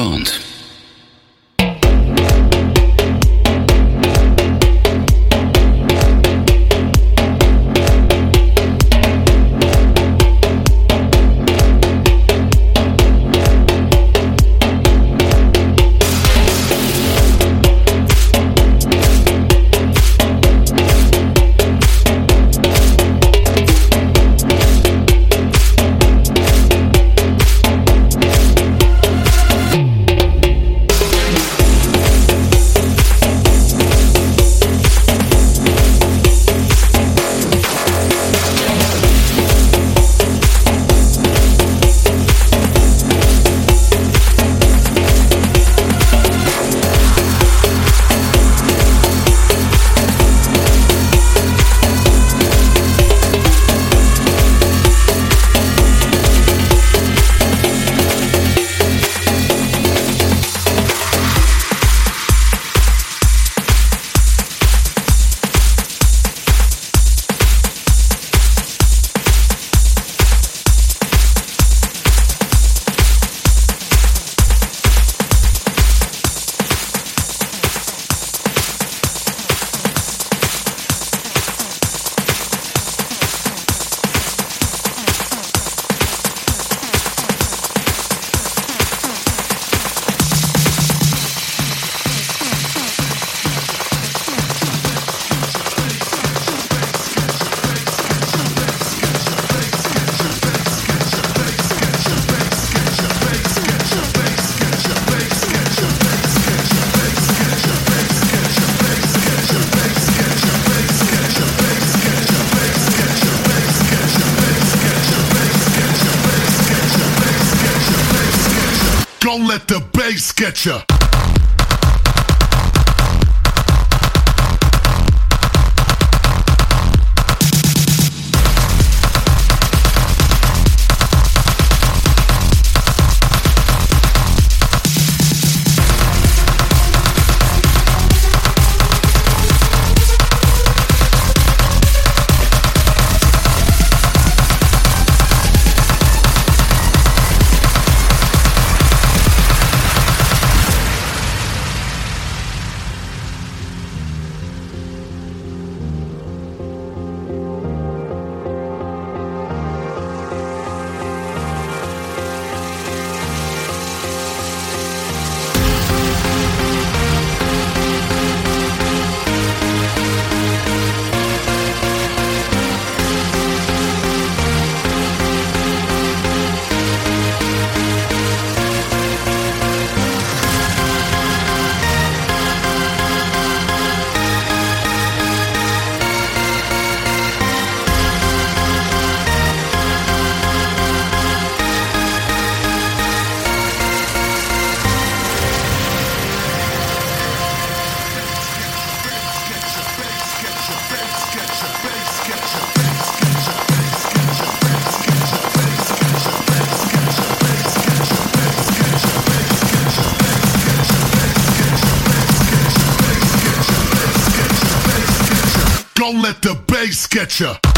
bones. Sketcher.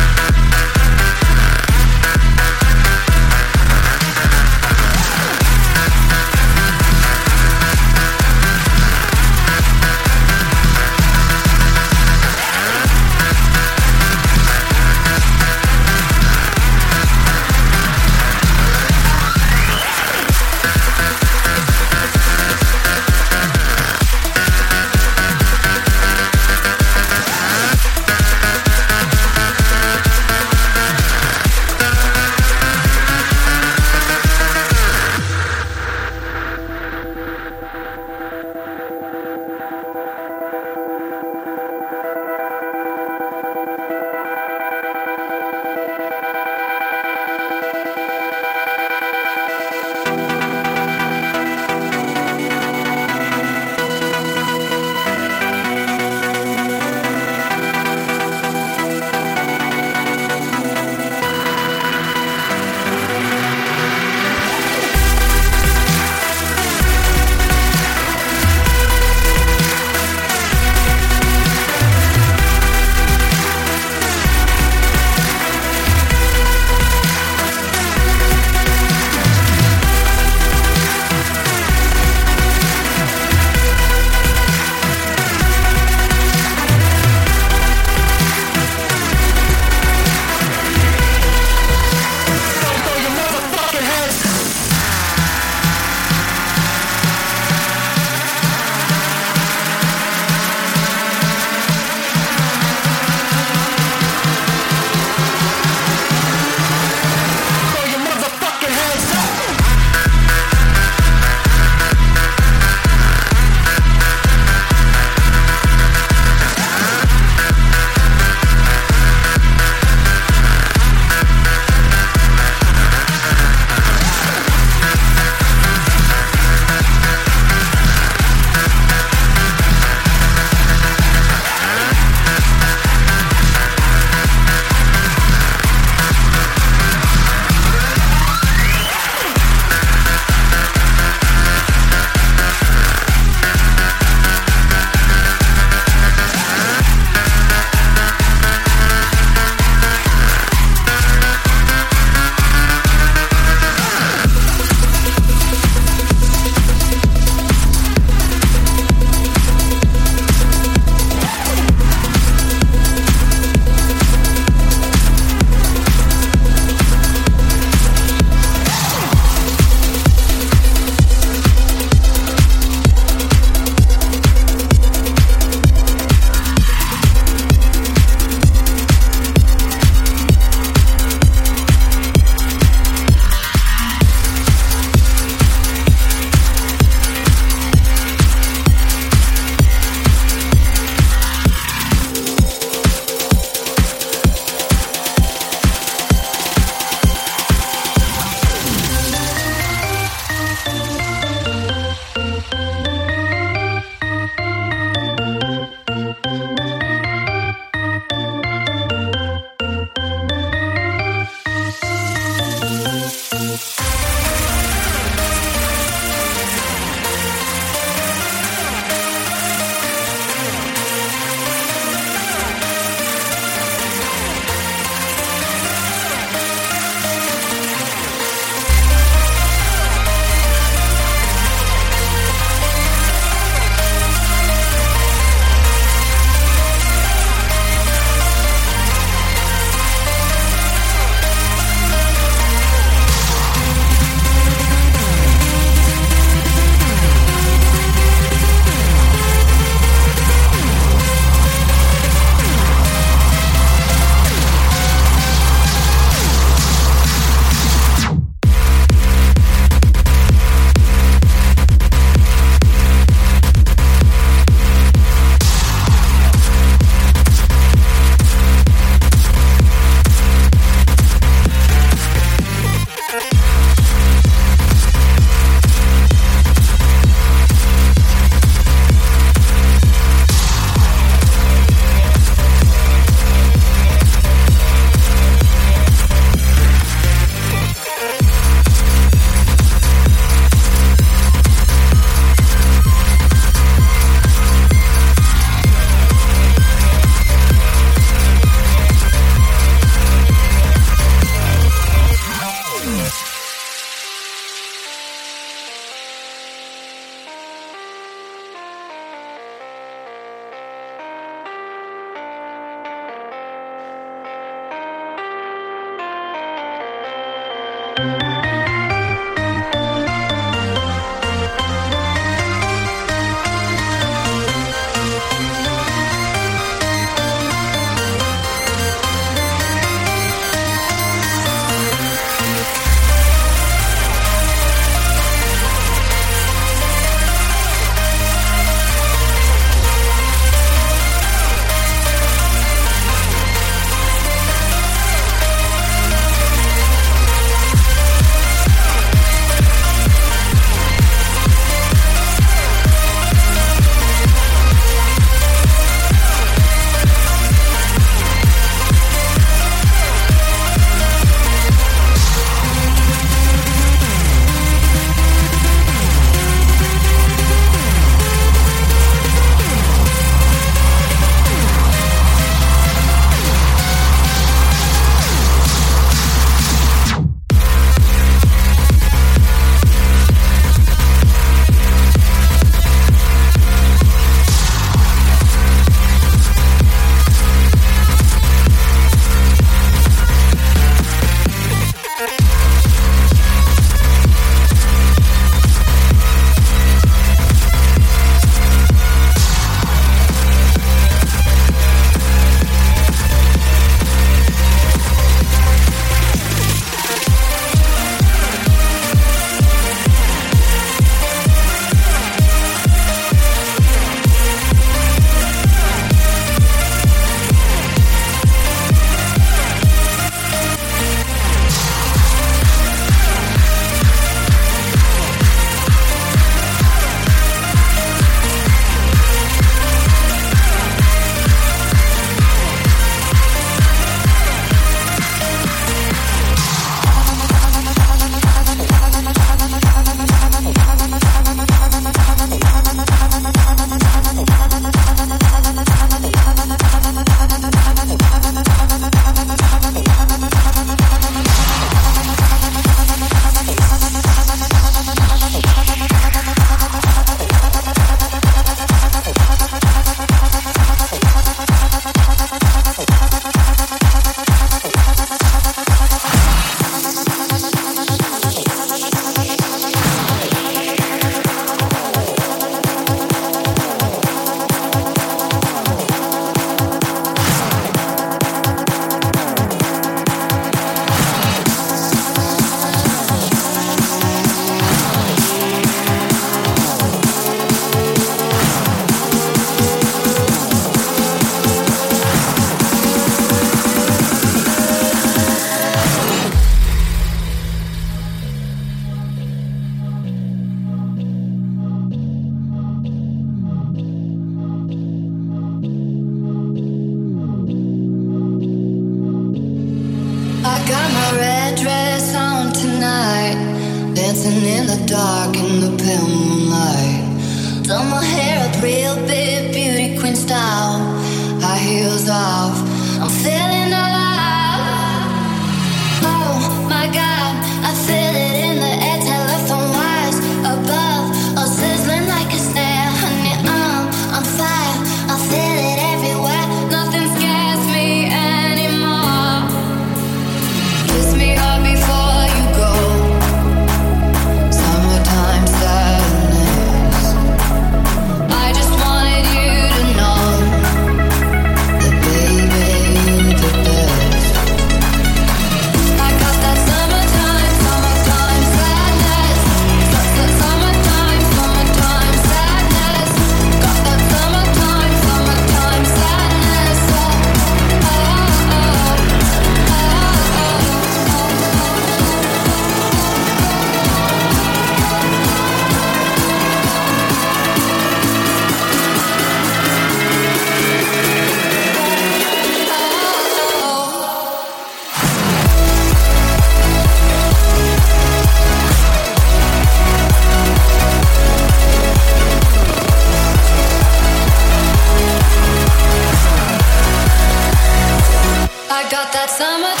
Summer.